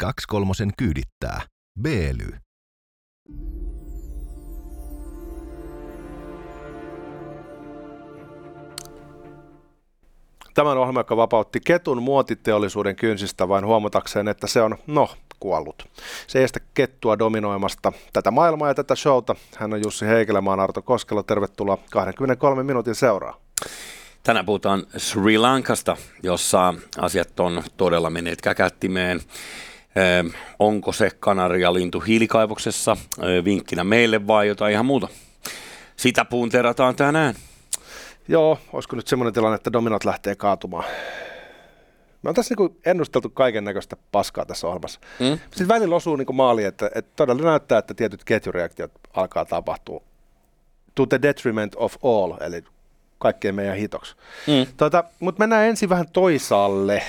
Kaksi kolmosen kyydittää. Beely. Tämän ohjelman, joka vapautti ketun muotiteollisuuden kynsistä vain huomatakseen, että se on, no, kuollut. Se ei estä kettua dominoimasta tätä maailmaa ja tätä showta. Hän on Jussi Heikelämaan Arto Koskelo. Tervetuloa 23 minuutin seuraa. Tänään puhutaan Sri Lankasta, jossa asiat on todella menneet käkättimeen. Eh, onko se kanarialintu hiilikaivoksessa vinkkinä meille vai jotain ihan muuta? Sitä puunterataan tänään. Joo, olisiko nyt semmoinen tilanne, että dominot lähtee kaatumaan? Me on tässä niin ennusteltu kaiken näköistä paskaa tässä ohjelmassa. Mm? Sitten välillä osuu niin maali, että, että todella näyttää, että tietyt ketjureaktiot alkaa tapahtua to the detriment of all, eli kaikkien meidän hitoksi. Mm. Tota, Mutta mennään ensin vähän toisaalle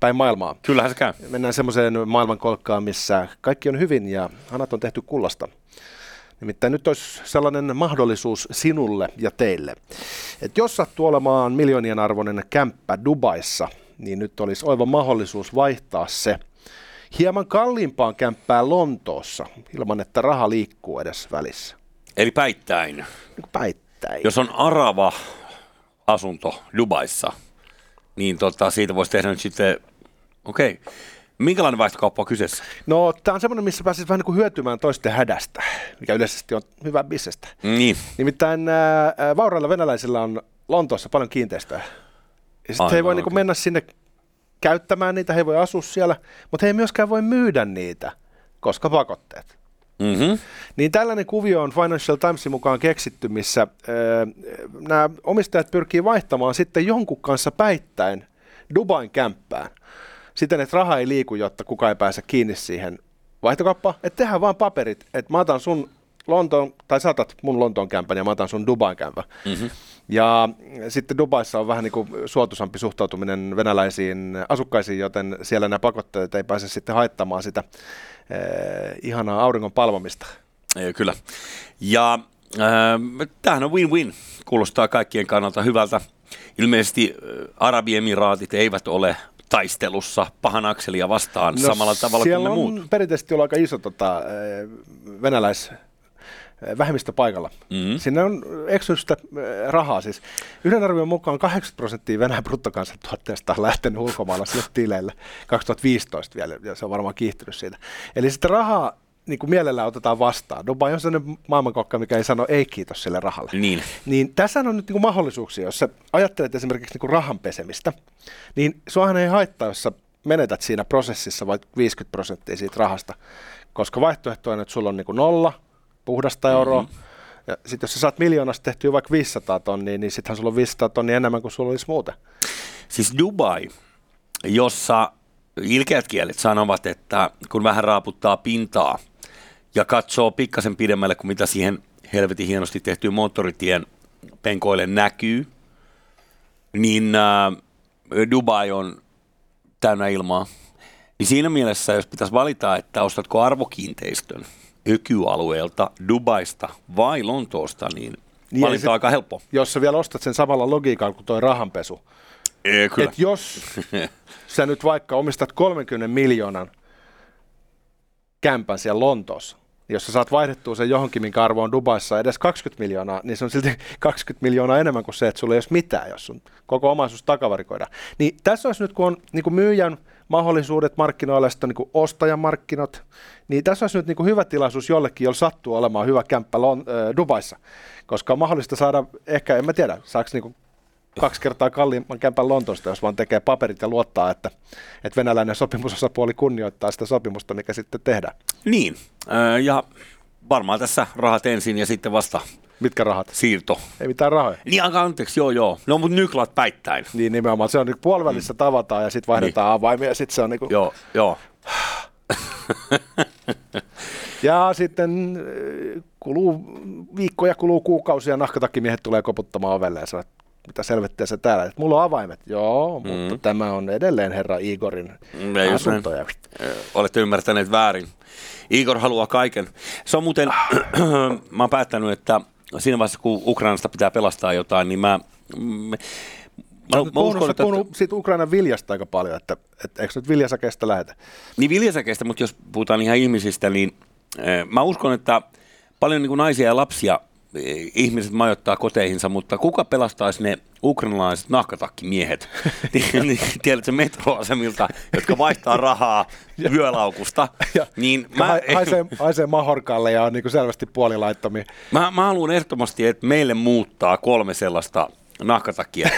päin maailmaa. Kyllähän se käy. Mennään semmoiseen maailmankolkkaan, missä kaikki on hyvin ja hanat on tehty kullasta. Nimittäin nyt olisi sellainen mahdollisuus sinulle ja teille, että jos sattuu olemaan miljoonien arvoinen kämppä Dubaissa, niin nyt olisi oiva mahdollisuus vaihtaa se hieman kalliimpaan kämppään Lontoossa, ilman että raha liikkuu edes välissä. Eli päittäin. Niin päittäin. Jos on arava asunto Dubaissa, niin tota, siitä voisi tehdä nyt sitten, okei, okay. Minkälainen vaihtokauppa on kyseessä? No, tämä on semmoinen, missä pääsisi vähän niin kuin hyötymään toisten hädästä, mikä yleisesti on hyvä bisnestä. Niin. Nimittäin äh, vaurailla venäläisillä on Lontoossa paljon kiinteistöjä. Ja sitten he ei voi niin kuin mennä sinne käyttämään niitä, he voi asua siellä, mutta he ei myöskään voi myydä niitä, koska pakotteet. Mm-hmm. Niin tällainen kuvio on Financial Timesin mukaan keksitty, missä äh, nämä omistajat pyrkii vaihtamaan sitten jonkun kanssa päittäin Dubain kämppään siten, että raha ei liiku, jotta kukaan ei pääse kiinni siihen vaihtokauppaan. Että tehdään vaan paperit, että mä otan sun Lontoon, tai saatat mun Lontoon kämpän ja mä otan sun Dubain kämpän. Mm-hmm. Ja sitten Dubaissa on vähän niin kuin suotuisampi suhtautuminen venäläisiin asukkaisiin, joten siellä nämä pakotteet ei pääse sitten haittamaan sitä eh, ihanaa auringon palvomista. Ei, kyllä. Ja äh, tämähän on win-win. Kuulostaa kaikkien kannalta hyvältä. Ilmeisesti äh, Arabiemiraatit eivät ole taistelussa pahan akselia vastaan no, samalla tavalla kuin ne muut? on perinteisesti ollut aika iso tota, eh, venäläis eh, vähemmistö paikalla. Mm-hmm. Sinne on eksystä eh, rahaa siis. Yhden arvion mukaan 80 prosenttia Venäjän bruttokansantuotteesta on lähtenyt ulkomailla sille tileille 2015 vielä, ja se on varmaan kiihtynyt siitä. Eli sitten rahaa niin kuin mielellään otetaan vastaan. Dubai on sellainen maailmankokka, mikä ei sano ei kiitos sille rahalle. Niin. Niin tässä on nyt niin kuin mahdollisuuksia, jos sä ajattelet esimerkiksi niin kuin rahan pesemistä, niin suahan ei haittaa, jos sä menetät siinä prosessissa vaikka 50 prosenttia siitä rahasta, koska vaihtoehto on, että sulla on niin kuin nolla puhdasta euroa, mm-hmm. ja sitten jos sä saat miljoonasta tehtyä vaikka 500 tonnia, niin sittenhän sulla on 500 tonnia enemmän kuin sulla olisi muuten. Siis Dubai, jossa ilkeät kielet sanovat, että kun vähän raaputtaa pintaa – ja katsoo pikkasen pidemmälle kuin mitä siihen helvetin hienosti tehtyyn moottoritien penkoille näkyy, niin äh, Dubai on täynnä ilmaa. Niin siinä mielessä, jos pitäisi valita, että ostatko arvokiinteistön ökyalueelta Dubaista vai Lontoosta, niin niin valinta on aika helppo. Jos sä vielä ostat sen samalla logiikalla kuin toi rahanpesu. Ee, kyllä. Et jos sä nyt vaikka omistat 30 miljoonan kämpän siellä Lontoossa, jos sä saat vaihdettua sen johonkin, minkä arvo on Dubaissa edes 20 miljoonaa, niin se on silti 20 miljoonaa enemmän kuin se, että sulla ei ole mitään, jos sun koko omaisuus takavarikoidaan. Niin tässä olisi nyt, kun on niin kuin myyjän mahdollisuudet markkinoilla ja niin ostajan markkinat, niin tässä olisi nyt niin kuin hyvä tilaisuus jollekin, jolla sattuu olemaan hyvä kämppä äh, Dubaissa, koska on mahdollista saada, ehkä en mä tiedä, saako niin kaksi kertaa kalliimman kämpän Lontoosta, jos vaan tekee paperit ja luottaa, että, että venäläinen sopimusosapuoli kunnioittaa sitä sopimusta, mikä sitten tehdään. Niin, ja varmaan tässä rahat ensin ja sitten vasta Mitkä rahat? Siirto. Ei mitään rahoja. Niin, anteeksi, joo, joo. No, mutta nyklat päittäin. Niin, nimenomaan. Se on nyt puolivälissä mm. tavataan ja sitten vaihdetaan niin. avaimia ja sitten se on niinku... Joo, joo. ja sitten kuluu viikkoja, kuluu kuukausia, nahkatakkimiehet tulee koputtamaan ovelle ja sanoo, mitä selvettiä se täällä, että mulla on avaimet, joo, mm. mutta tämä on edelleen herra Igorin mm, asunto. Ja... Olette ymmärtäneet väärin. Igor haluaa kaiken. Se on muuten, mä oon päättänyt, että siinä vaiheessa kun Ukrainasta pitää pelastaa jotain, niin mä, Mä, Mä, mä puhunut, uskon, että, puhunut siitä Ukrainan viljasta aika paljon, että, että eikö nyt viljasäkeistä lähetä? niin viljasäkeistä, mutta jos puhutaan ihan ihmisistä, niin mä uskon, että paljon niin kuin naisia ja lapsia ihmiset majoittaa koteihinsa, mutta kuka pelastaisi ne ukrainalaiset nahkatakkimiehet, niin, niin, tiedätkö, metroasemilta, jotka vaihtaa rahaa yölaukusta, Ja, niin mä, haisee, haisee mahorkalle ja on niin kuin selvästi puolilaittomia. Mä, mä haluan ehdottomasti, että meille muuttaa kolme sellaista nahkatakkia.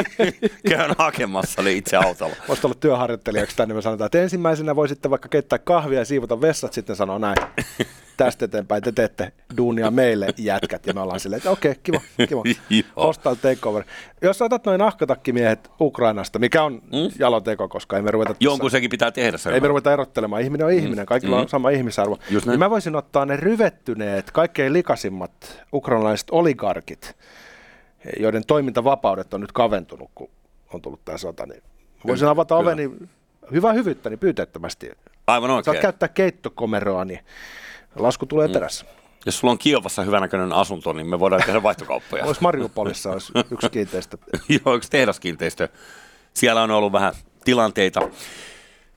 Käyn hakemassa ne itse autolla. Voisi olla työharjoittelijaksi tänne, me sanotaan, että ensimmäisenä voisitte vaikka keittää kahvia ja siivota vessat, sitten sanoo näin, tästä eteenpäin te teette duunia meille jätkät, ja me ollaan silleen, että okei, kiva, kiva, Joo. hostile takeover. Jos otat noin nahkatakkimiehet Ukrainasta, mikä on Mm. jaloteko, koska ei me ruveta tässä- Jonkun sekin pitää tehdä. ei me ruveta erottelemaan. Ihminen on ihminen, kaikilla Mm. on sama ihmisarvo. Just näin. Niin mä voisin ottaa ne ryvettyneet, kaikkein likasimmat ukrainalaiset oligarkit, joiden toimintavapaudet on nyt kaventunut, kun on tullut tämä sota. Niin voisin avata Kyllä. oveni hyvää hyvyyttä, niin pyyteettömästi. Aivan Saat oikein. käyttää keittokomeroa, niin lasku tulee Mm. perässä. Jos sulla on Kiovassa hyvänäköinen asunto, niin me voidaan tehdä vaihtokauppoja. Olisi Mariupolissa olisi yksi kiinteistö. Joo, yksi tehdaskiinteistö. Siellä on ollut vähän tilanteita.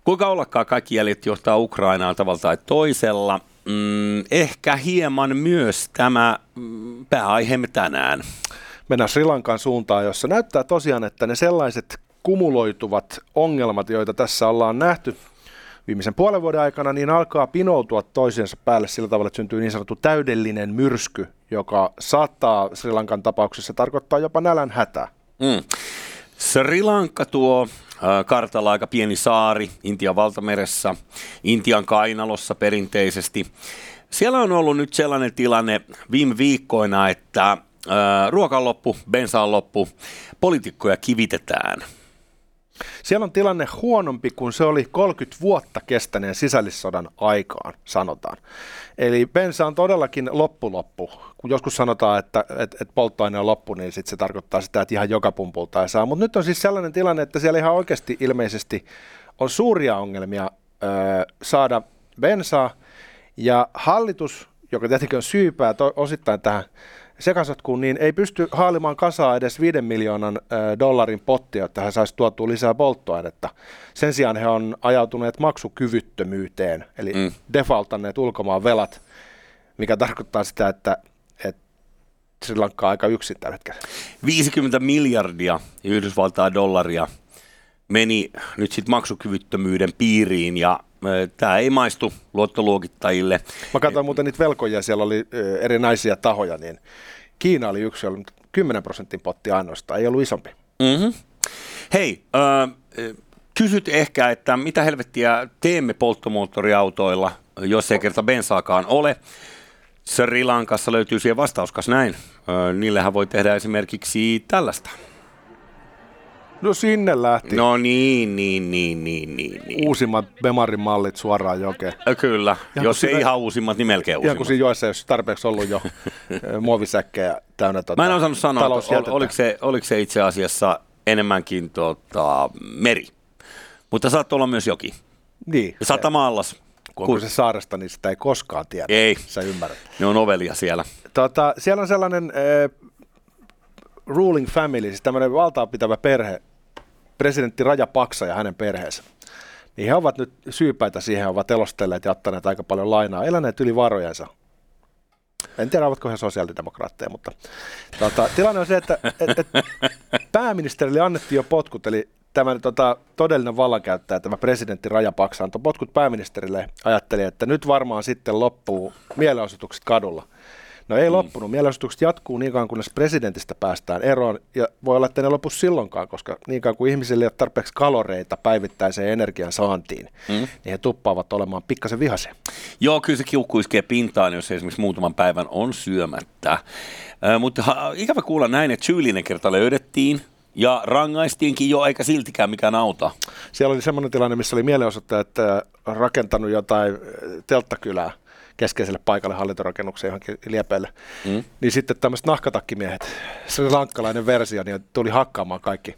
Kuinka ollakaan kaikki jäljet johtaa Ukrainaan tavalla tai toisella. Mm, ehkä hieman myös tämä mm, pääaiheemme tänään. Mennään Sri Lankan suuntaan, jossa näyttää tosiaan, että ne sellaiset kumuloituvat ongelmat, joita tässä ollaan nähty viimeisen puolen vuoden aikana, niin alkaa pinoutua toisiensa päälle sillä tavalla, että syntyy niin sanottu täydellinen myrsky, joka saattaa Sri Lankan tapauksessa tarkoittaa jopa nälän hätää. Mm. Sri Lanka tuo äh, kartalla aika pieni saari Intian valtameressä, Intian kainalossa perinteisesti. Siellä on ollut nyt sellainen tilanne viime viikkoina, että äh, ruoka on loppu, bensa on loppu, poliitikkoja kivitetään. Siellä on tilanne huonompi kuin se oli 30 vuotta kestäneen sisällissodan aikaan, sanotaan. Eli bensa on todellakin loppu-loppu. Kun joskus sanotaan, että, että, että polttoaine on loppu, niin sit se tarkoittaa sitä, että ihan joka pumpulta ei saa. Mutta nyt on siis sellainen tilanne, että siellä ihan oikeasti ilmeisesti on suuria ongelmia ö, saada bensaa. Ja hallitus, joka tietenkin on syypää to, osittain tähän sekasotkuun, niin ei pysty haalimaan kasaa edes 5 miljoonan dollarin pottia, jotta he saisi tuotua lisää polttoainetta. Sen sijaan he on ajautuneet maksukyvyttömyyteen, eli Mm. defaultanneet ulkomaan velat, mikä tarkoittaa sitä, että, että Sri Lanka on aika yksin tällä hetkellä. 50 miljardia Yhdysvaltaa dollaria meni nyt sitten maksukyvyttömyyden piiriin ja tämä ei maistu luottoluokittajille. Mä katsoin muuten niitä velkoja, siellä oli erinäisiä tahoja, niin Kiina oli yksi, oli 10 prosentin potti ainoastaan, ei ollut isompi. Mm-hmm. Hei, äh, kysyt ehkä, että mitä helvettiä teemme polttomoottoriautoilla, jos ei kerta bensaakaan ole. Sri Lankassa löytyy siihen vastaus, näin. Äh, niillähän voi tehdä esimerkiksi tällaista. No sinne lähti No niin, niin, niin, niin, niin. niin. uusimmat Bemarin mallit suoraan jokeen. Kyllä, Ja jos kun ei siinä- ihan uusimmat, niin melkein Ihan kuin uusimmat. siinä joessa ei olisi tarpeeksi ollut jo muovisäkkejä täynnä tota, Mä en osannut sanoa, ol, oliko, se, oliko se itse asiassa enemmänkin tota, meri. Mutta saattoi olla myös joki. Niin, Ja satama-allas. kun on se saaresta, niin sitä ei koskaan tiedä. Ei. Sä ymmärrät. Ne on ovelia siellä. Tota, siellä on sellainen äh, ruling family, siis tämmöinen valtaa pitävä perhe, presidentti Rajapaksa ja hänen perheensä. Niin he ovat nyt syypäitä siihen, ovat elostelleet ja ottaneet aika paljon lainaa, eläneet yli varojensa. En tiedä, ovatko he sosiaalidemokraatteja, mutta tota, tilanne on se, että et, et, pääministerille annettiin jo potkut, eli tämä tota, todellinen vallankäyttäjä, tämä presidentti Rajapaksa antoi potkut pääministerille, ajatteli, että nyt varmaan sitten loppuu mielenosoitukset kadulla. No ei loppunut. Mielenosoitukset jatkuu niin kauan, kunnes presidentistä päästään eroon. Ja voi olla, että ne lopu silloinkaan, koska niin kauan kuin ihmisille ei ole tarpeeksi kaloreita päivittäiseen energian saantiin, mm. niin he tuppaavat olemaan pikkasen vihaisia. Joo, kyllä se kiukku iskee pintaan, jos esimerkiksi muutaman päivän on syömättä. Äh, mutta ha, ikävä kuulla näin, että syyllinen kerta löydettiin ja rangaistiinkin jo, eikä siltikään mikään auta. Siellä oli semmoinen tilanne, missä oli mielenosoittajat rakentanut jotain telttakylää keskeiselle paikalle hallintorakennukseen johonkin liepeille. Mm. Niin sitten tämmöiset nahkatakkimiehet, se oli lankkalainen versio, niin tuli hakkaamaan kaikki.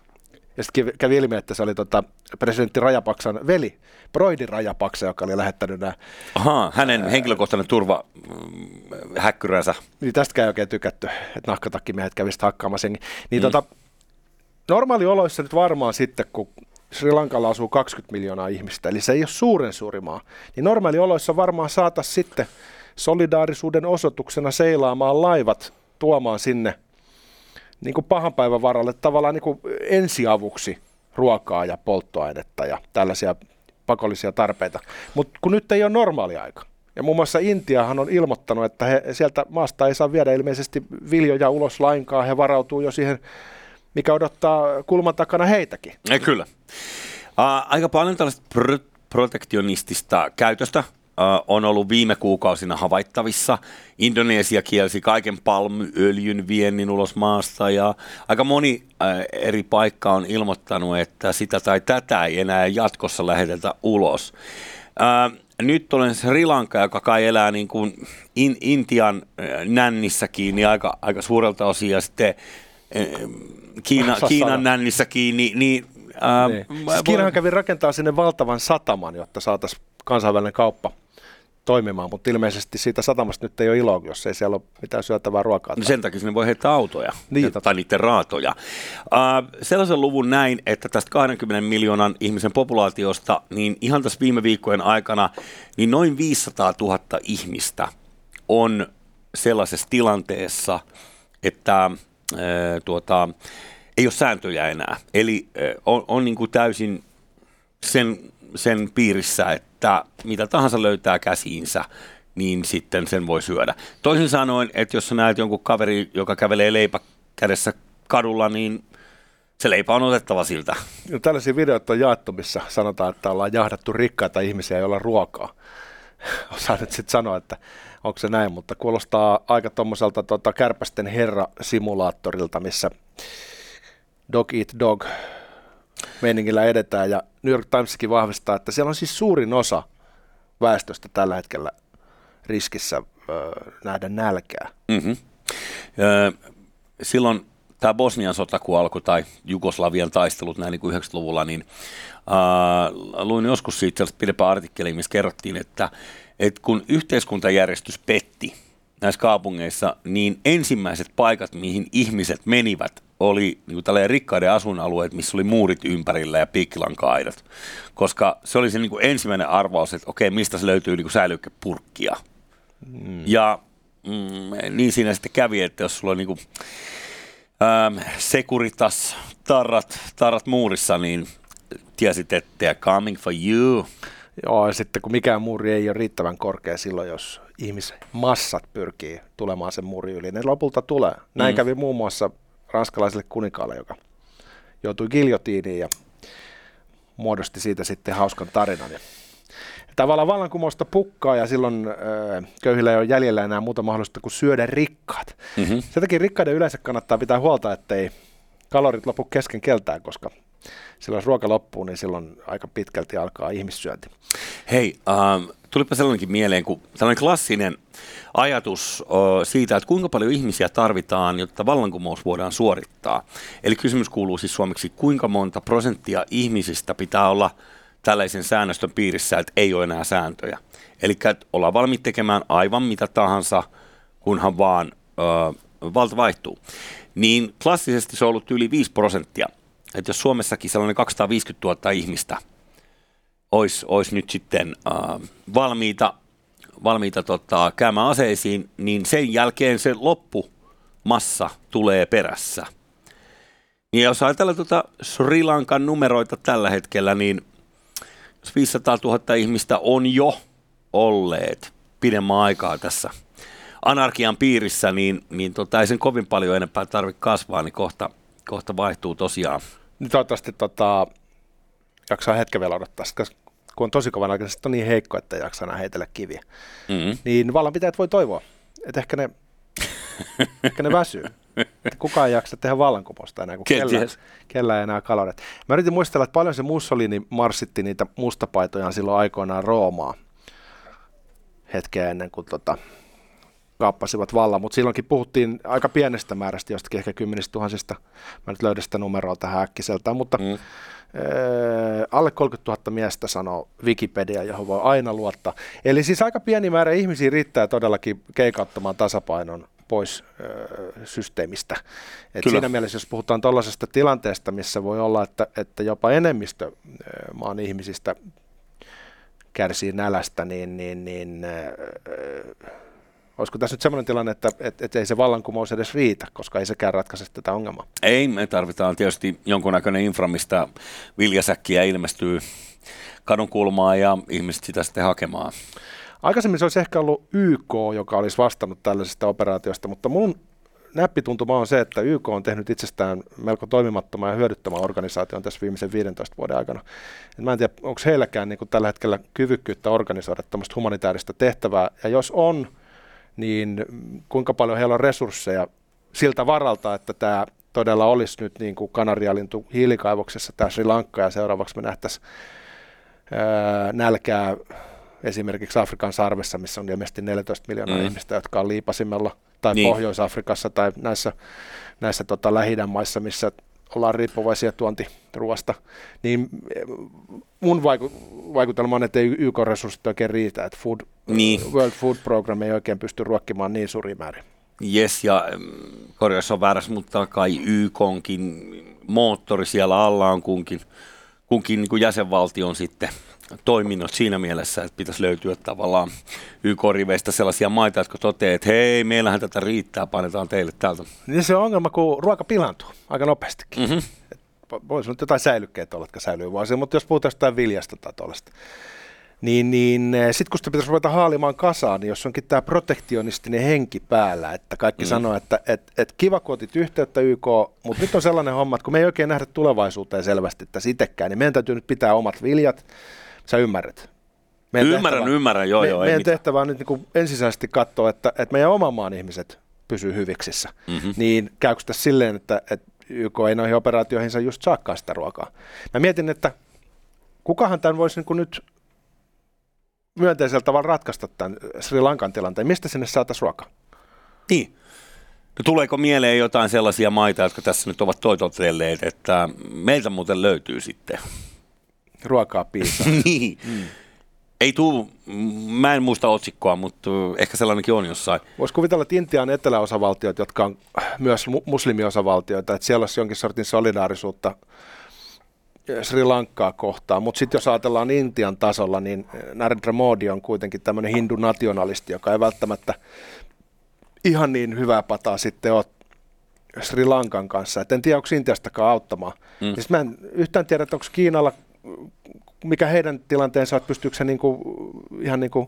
Ja sitten kävi ilmi, että se oli tota presidentti Rajapaksan veli, Broidi Rajapaksa, joka oli lähettänyt nämä. Ahaa, hänen henkilökohtainen turva mm, häkkyränsä. Niin tästäkään ei oikein tykätty, että nahkatakkimiehet kävisivät hakkaamassa. jengiä. Niin mm. tota, normaalioloissa nyt varmaan sitten, kun Sri Lankalla asuu 20 miljoonaa ihmistä, eli se ei ole suuren suuri maa, niin normaalioloissa varmaan saataisiin sitten solidaarisuuden osoituksena seilaamaan laivat tuomaan sinne niin kuin pahan päivän varalle tavallaan niin kuin ensiavuksi ruokaa ja polttoainetta ja tällaisia pakollisia tarpeita. Mutta kun nyt ei ole normaali aika, ja muun muassa Intiahan on ilmoittanut, että he, sieltä maasta ei saa viedä ilmeisesti viljoja ulos lainkaan. He varautuu jo siihen, mikä odottaa kulman takana heitäkin. Ei, kyllä. Aika paljon tällaista pr- protektionistista käytöstä on ollut viime kuukausina havaittavissa. Indonesia kielsi kaiken palmyöljyn viennin ulos maasta ja aika moni eri paikka on ilmoittanut, että sitä tai tätä ei enää jatkossa lähetetä ulos. Nyt olen Sri Lanka, joka kai elää niin kuin in, Intian nännissä kiinni aika, aika suurelta osin ja sitten Kiina, Kiinan nännissä kiinni, niin Ää, niin. Siis Kiinahan kävi rakentaa sinne valtavan sataman, jotta saataisiin kansainvälinen kauppa toimimaan, mutta ilmeisesti siitä satamasta nyt ei ole iloa, jos ei siellä ole mitään syötävää ruokaa. No sen takia sinne voi heittää autoja niin, tai niiden raatoja. Uh, sellaisen luvun näin, että tästä 20 miljoonan ihmisen populaatiosta, niin ihan tässä viime viikkojen aikana, niin noin 500 000 ihmistä on sellaisessa tilanteessa, että tuota, ei ole sääntöjä enää. Eli on, on niin kuin täysin sen, sen piirissä, että mitä tahansa löytää käsiinsä, niin sitten sen voi syödä. Toisin sanoen, että jos sä näet jonkun kaveri, joka kävelee leipä kädessä kadulla, niin se leipä on otettava siltä. No, tällaisia videoita on jaettu, missä sanotaan, että ollaan jahdattu rikkaita ihmisiä, joilla ruokaa. Osaa nyt sitten sanoa, että onko se näin, mutta kuulostaa aika tuommoiselta tota, kärpästen herra-simulaattorilta, missä dog eat dog meiningillä edetään. Ja New York Timeskin vahvistaa, että siellä on siis suurin osa väestöstä tällä hetkellä riskissä ö, nähdä nälkää. Mm-hmm. Ö, silloin tämä Bosnian sota, kun alkoi, tai Jugoslavian taistelut näin niin kuin 90-luvulla, niin äh, luin joskus siitä pidempää artikkeli, missä kerrottiin, että, että kun yhteiskuntajärjestys petti näissä kaupungeissa, niin ensimmäiset paikat, mihin ihmiset menivät, oli niin kuin rikkaiden asuinalueet, missä oli muurit ympärillä ja piikkilankaidat. Koska se oli se niin kuin ensimmäinen arvaus, että okei, mistä se löytyy niin kuin säilykepurkkia. Mm. Ja mm, niin siinä sitten kävi, että jos sulla on niin kuin, ähm, sekuritas tarrat, tarrat muurissa, niin tiesit, että coming for you. Joo, ja sitten kun mikään muuri ei ole riittävän korkea silloin, jos ihmismassat pyrkii tulemaan sen muurin yli, ne lopulta tulee. Näin mm. kävi muun muassa ranskalaiselle kuninkaalle, joka joutui giljotiiniin ja muodosti siitä sitten hauskan tarinan. Ja tavallaan vallankumousta pukkaa ja silloin ö, köyhillä ei ole jäljellä enää muuta mahdollista kuin syödä rikkaat. Mm-hmm. Sen takia rikkaiden yleensä kannattaa pitää huolta, ettei kalorit lopu kesken keltään, koska silloin jos ruoka loppuu, niin silloin aika pitkälti alkaa ihmissyönti. Hei, ähm, tulipa sellainenkin mieleen, kun sellainen klassinen ajatus o, siitä, että kuinka paljon ihmisiä tarvitaan, jotta vallankumous voidaan suorittaa. Eli kysymys kuuluu siis suomeksi, kuinka monta prosenttia ihmisistä pitää olla tällaisen säännöstön piirissä, että ei ole enää sääntöjä. Eli ollaan valmiit tekemään aivan mitä tahansa, kunhan vaan ö, valta vaihtuu. Niin klassisesti se on ollut yli 5 prosenttia. Että jos Suomessakin sellainen 250 000 ihmistä olisi, olisi nyt sitten äh, valmiita, valmiita tota, käymään aseisiin, niin sen jälkeen se loppumassa tulee perässä. Ja jos ajatellaan tuota Sri Lankan numeroita tällä hetkellä, niin 500 000 ihmistä on jo olleet pidemmän aikaa tässä anarkian piirissä, niin, niin tota, ei sen kovin paljon enempää tarvitse kasvaa, niin kohta, kohta vaihtuu tosiaan. Nyt toivottavasti tota, jaksaa hetken vielä odottaa, koska kun on tosi kovan aikaisesti on niin heikko, että ei jaksa enää heitellä kiviä. Mm-hmm. Niin vallanpitäjät voi toivoa, että ehkä ne, ehkä ne väsyy. Että kukaan ei jaksa tehdä vallankumousta enää, kun kellä, kellä ei enää kalorit. Mä yritin muistella, että paljon se Mussolini marssitti niitä mustapaitojaan silloin aikoinaan Roomaa hetkeä ennen kuin tota, kaappasivat vallan, mutta silloinkin puhuttiin aika pienestä määrästä, jostakin ehkä kymmenistä tuhansista. Mä nyt löydän sitä numeroa tähän äkkiseltään, mutta mm alle 30 000 miestä sanoo Wikipedia, johon voi aina luottaa. Eli siis aika pieni määrä ihmisiä riittää todellakin keikauttamaan tasapainon pois ö, systeemistä. Et siinä mielessä, jos puhutaan tällaisesta tilanteesta, missä voi olla, että, että jopa enemmistö maan ihmisistä kärsii nälästä, niin, niin, niin ö, olisiko tässä nyt sellainen tilanne, että, että, että ei se vallankumous edes riitä, koska ei sekään ratkaise tätä ongelmaa? Ei, me tarvitaan tietysti jonkunnäköinen infra, mistä viljasäkkiä ilmestyy kadun kulmaan ja ihmiset sitä sitten hakemaan. Aikaisemmin se olisi ehkä ollut YK, joka olisi vastannut tällaisesta operaatiosta, mutta mun näppituntuma on se, että YK on tehnyt itsestään melko toimimattoman ja hyödyttömän organisaation tässä viimeisen 15 vuoden aikana. Et mä en tiedä, onko heilläkään niin tällä hetkellä kyvykkyyttä organisoida tämmöistä humanitaarista tehtävää, ja jos on, niin kuinka paljon heillä on resursseja siltä varalta, että tämä todella olisi nyt niin kuin kanarialintu hiilikaivoksessa tämä Sri Lanka ja seuraavaksi me nähtäisiin nälkää esimerkiksi Afrikan sarvessa, missä on ilmeisesti 14 miljoonaa mm. ihmistä, jotka on liipasimella, tai niin. Pohjois-Afrikassa tai näissä, näissä tota, lähi maissa, missä ollaan riippuvaisia tuontiruoasta, niin mun vaiku- vaikutelma on, että ei YK-resurssit oikein riitä, että food, niin. World Food Program ei oikein pysty ruokkimaan niin suuri määrin. Yes, ja mm, korjaus on väärässä, mutta kai YKonkin moottori siellä alla on kunkin, kunkin niin kuin jäsenvaltion sitten toiminnot siinä mielessä, että pitäisi löytyä tavallaan YK-riveistä sellaisia maita, jotka toteavat, että hei, meillähän tätä riittää, painetaan teille täältä. Niin se on ongelma, kun ruoka pilantuu aika nopeastikin. Mm-hmm. Voisi nyt jotain säilykkeitä olla, jotka säilyy vuosia, mutta jos puhutaan jostain viljasta tai tuollaista, niin, niin eh, sitten kun sitä pitäisi ruveta haalimaan kasaan, niin jos onkin tämä protektionistinen henki päällä, että kaikki mm. sanoo, että et, et kiva kun otit yhteyttä YK, mutta nyt on sellainen homma, että kun me ei oikein nähdä tulevaisuuteen selvästi tässä itsekään, niin meidän täytyy nyt pitää omat viljat, Sä ymmärrät. Meidän ymmärrän, tehtävä, ymmärrän, joo, me, joo. Meidän tehtävä on nyt niin kuin ensisijaisesti katsoa, että, että meidän oman maan ihmiset pysyy hyviksissä. Mm-hmm. Niin käykö tässä silleen, että, että YK ei noihin operaatioihin just saakkaan sitä ruokaa. Mä mietin, että kukahan tämän voisi niin kuin nyt myönteisellä tavalla ratkaista tämän Sri Lankan tilanteen. Mistä sinne saataisiin ruokaa? Niin. No, tuleeko mieleen jotain sellaisia maita, jotka tässä nyt ovat toitotelleet, että meiltä muuten löytyy sitten ruokaa piisaa. niin. Mm. Ei tuu, mä en muista otsikkoa, mutta ehkä sellainenkin on jossain. Voisi kuvitella, että Intian eteläosavaltiot, jotka on myös muslimiosavaltioita, että siellä olisi jonkin sortin solidaarisuutta Sri Lankaa kohtaan, mutta sitten jos ajatellaan Intian tasolla, niin Narendra Modi on kuitenkin tämmöinen hindu-nationalisti, joka ei välttämättä ihan niin hyvää pataa sitten ole Sri Lankan kanssa. Et en tiedä, onko Intiastakaan auttamaan. Mm. Siis mä en yhtään tiedä, että onko Kiinalla mikä heidän tilanteensa on, että pystyykö se niin kuin, ihan niin kuin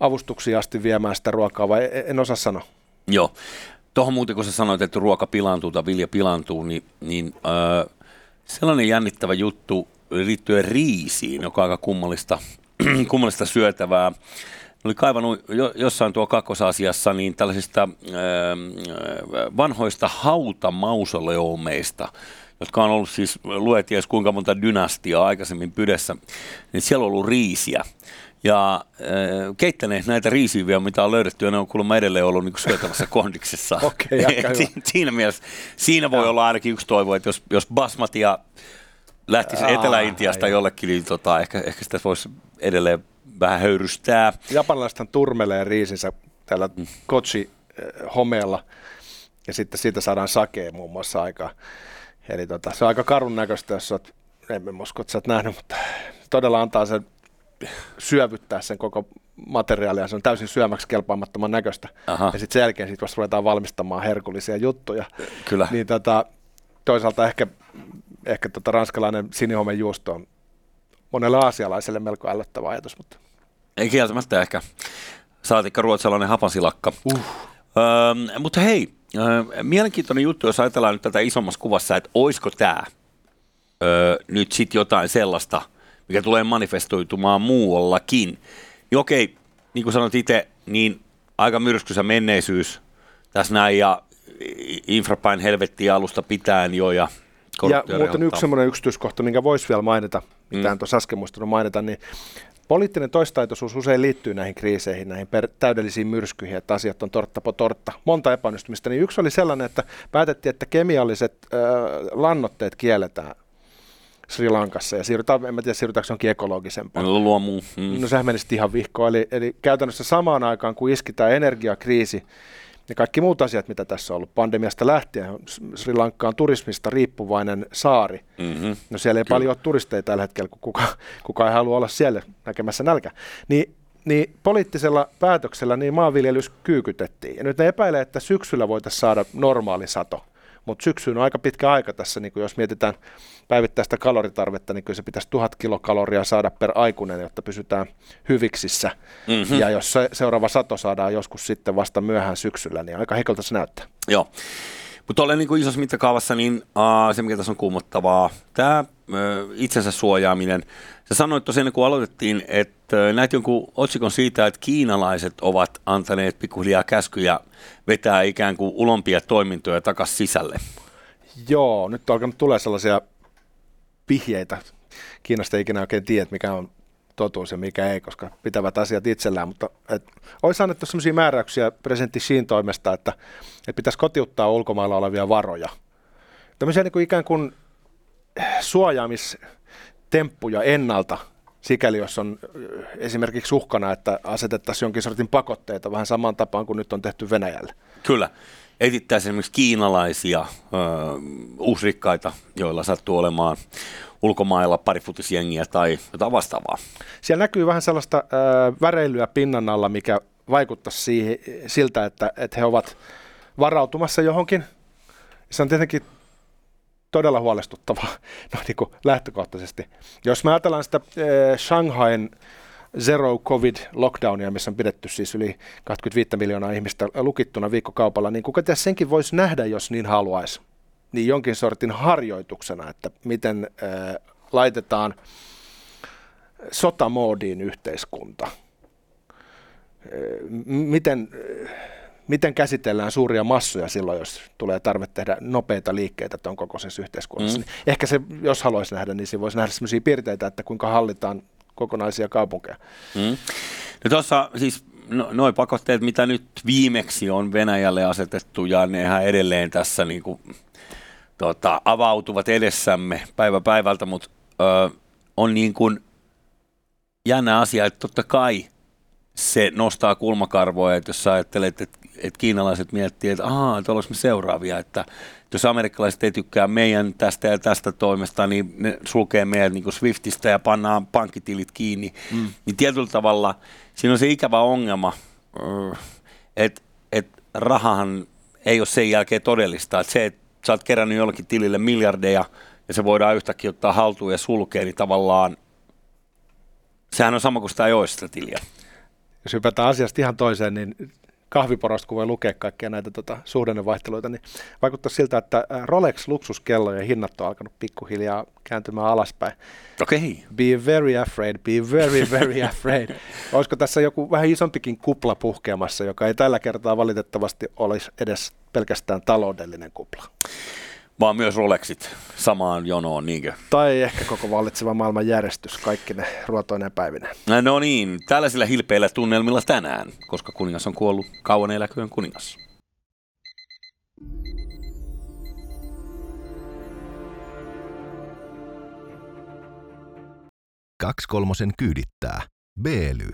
avustuksia asti viemään sitä ruokaa vai e-, en osaa sanoa. Joo. Tuohon muuten, kun sä sanoit, että ruoka pilaantuu tai vilja pilaantuu, niin, niin äh, sellainen jännittävä juttu liittyen riisiin, joka on aika kummallista, kummallista syötävää. Oli kaivannut jo, jossain tuo kakkosasiassa niin tällaisista äh, vanhoista hautamausoleomeista, jotka on ollut siis, luet ties kuinka monta dynastiaa aikaisemmin pydessä, niin siellä on ollut riisiä. Ja äh, keittäneet näitä riisiviä, mitä on löydetty, ja ne on kuulemma edelleen ollut niin syötävässä kondiksessa. Okei, okay, si- Siinä mielessä, siinä voi ja. olla ainakin yksi toivo, että jos, jos basmatia lähtisi Aa, Etelä-Intiasta ai, jollekin, niin tota, ehkä, ehkä sitä voisi edelleen vähän höyrystää. Japanilaisethan turmelee riisinsä tällä mm. kochi-homeella, ja sitten siitä saadaan sakea muun muassa aikaa. Eli tota, se on aika karun näköistä, jos olet, en usko, että sä oot nähnyt, mutta todella antaa sen syövyttää sen koko materiaalia, se on täysin syömäksi kelpaamattoman näköistä. Aha. Ja sitten sen jälkeen sit vasta ruvetaan valmistamaan herkullisia juttuja. Kyllä. Niin tota, toisaalta ehkä, ehkä tota ranskalainen sinihomen juusto on monelle aasialaiselle melko ällöttävä ajatus. Mutta... Ei kieltämättä ehkä. Saatikka ruotsalainen hapasilakka. Uh. Öö, mutta hei, Mielenkiintoinen juttu, jos ajatellaan nyt tätä isommassa kuvassa, että olisiko tämä nyt sitten jotain sellaista, mikä tulee manifestoitumaan muuallakin. Niin okei, niin kuin sanoit itse, niin aika myrskysä menneisyys tässä näin ja infrapain helvettiä alusta pitäen jo ja ja muuten yksi semmoinen yksityiskohta, minkä voisi vielä mainita, mitä mm. en tuossa äsken muistanut mainita, niin Poliittinen toistaitoisuus usein liittyy näihin kriiseihin, näihin per- täydellisiin myrskyihin, että asiat on tortta po tortta. Monta epäonnistumista. Niin yksi oli sellainen, että päätettiin, että kemialliset äh, lannotteet kielletään Sri Lankassa ja siirrytään, en mä tiedä siirrytäänkö johonkin ekologisempaan. No, luomu. Mm. No sehän menisi ihan vihkoon. Eli, eli käytännössä samaan aikaan, kun iski tämä energiakriisi, ja kaikki muut asiat, mitä tässä on ollut pandemiasta lähtien. Sri Lanka on turismista riippuvainen saari. Mm-hmm. No siellä ei Kyllä. paljon ole turisteja tällä hetkellä, kun kuka, kuka ei halua olla siellä näkemässä nälkä. Niin, niin poliittisella päätöksellä niin maanviljelys kyykytettiin. Ja nyt ne epäilee, että syksyllä voitaisiin saada normaali sato. Mutta syksy on aika pitkä aika tässä, niin jos mietitään päivittäistä kaloritarvetta, niin kyllä se pitäisi tuhat kilokaloria saada per aikuinen, jotta pysytään hyviksissä. Mm-hmm. Ja jos se seuraava sato saadaan joskus sitten vasta myöhään syksyllä, niin aika heikolta se näyttää. Joo. Mutta olen niin isossa mittakaavassa, niin uh, se mikä tässä on kuumottavaa, tämä itsensä suojaaminen. Sä sanoit tosiaan, kun aloitettiin, että uh, näet jonkun otsikon siitä, että kiinalaiset ovat antaneet pikkuhiljaa käskyjä vetää ikään kuin ulompia toimintoja takaisin sisälle. Joo, nyt on alkanut tulee sellaisia vihjeitä. Kiinasta ei ikinä oikein tiedä, mikä on totuus ja mikä ei, koska pitävät asiat itsellään, mutta et, olisi annettu sellaisia määräyksiä presidentti Shin toimesta, että, että pitäisi kotiuttaa ulkomailla olevia varoja. Tämmöisiä niin kuin ikään kuin suojaamistemppuja ennalta, sikäli jos on esimerkiksi uhkana, että asetettaisiin jonkin sortin pakotteita vähän samaan tapaan kuin nyt on tehty Venäjälle. Kyllä. Etittäisiin esimerkiksi kiinalaisia uh, uusrikkaita, joilla sattuu olemaan ulkomailla parifutisjengiä tai jotain vastaavaa. Siellä näkyy vähän sellaista äh, väreilyä pinnan alla, mikä vaikuttaisi siihen, siltä, että, että he ovat varautumassa johonkin. Se on tietenkin todella huolestuttavaa no, niin kuin lähtökohtaisesti. Jos me ajatellaan sitä äh, Shanghain zero covid lockdownia, missä on pidetty siis yli 25 miljoonaa ihmistä lukittuna viikkokaupalla, niin kuka tiedä senkin voisi nähdä, jos niin haluaisi niin jonkin sortin harjoituksena, että miten äh, laitetaan sotamoodiin yhteiskunta. Äh, miten, äh, miten käsitellään suuria massoja silloin, jos tulee tarve tehdä nopeita liikkeitä tuon kokoisessa yhteiskunnassa. Mm. Niin ehkä se, jos haluaisi nähdä, niin se voisi nähdä sellaisia piirteitä, että kuinka hallitaan kokonaisia kaupunkeja. Mm. No tuossa siis no, noin pakotteet, mitä nyt viimeksi on Venäjälle asetettu, ja nehän edelleen tässä niin kuin tota, avautuvat edessämme päivä päivältä, mutta ö, on niin kuin jännä asia, että totta kai se nostaa kulmakarvoja, että jos ajattelet, että, että kiinalaiset miettii, että ahaa, että me seuraavia, että jos amerikkalaiset ei tykkää meidän tästä ja tästä toimesta, niin ne sulkee meidän niin Swiftistä ja pannaan pankkitilit kiinni, mm. niin tietyllä tavalla siinä on se ikävä ongelma, että, että rahahan ei ole sen jälkeen todellista, että se, että sä oot kerännyt jollekin tilille miljardeja ja se voidaan yhtäkkiä ottaa haltuun ja sulkea, niin tavallaan sehän on sama kuin sitä ei ole sitä tiliä. Jos hypätään asiasta ihan toiseen, niin kahviporosta, kun voi lukea kaikkia näitä tota, suhdannevaihteluita, niin vaikuttaa siltä, että Rolex-luksuskellojen hinnat on alkanut pikkuhiljaa kääntymään alaspäin. Okei. Okay. Be very afraid, be very, very afraid. Olisiko tässä joku vähän isompikin kupla puhkeamassa, joka ei tällä kertaa valitettavasti olisi edes pelkästään taloudellinen kupla? Vaan myös Rolexit samaan jonoon, niinkö? Tai ehkä koko vallitseva maailman järjestys, kaikki ne ruotoinen päivinä. No niin, tällaisilla hilpeillä tunnelmilla tänään, koska kuningas on kuollut, kauan eläköön kuningas. Kaksi kolmosen kyydittää. Beely.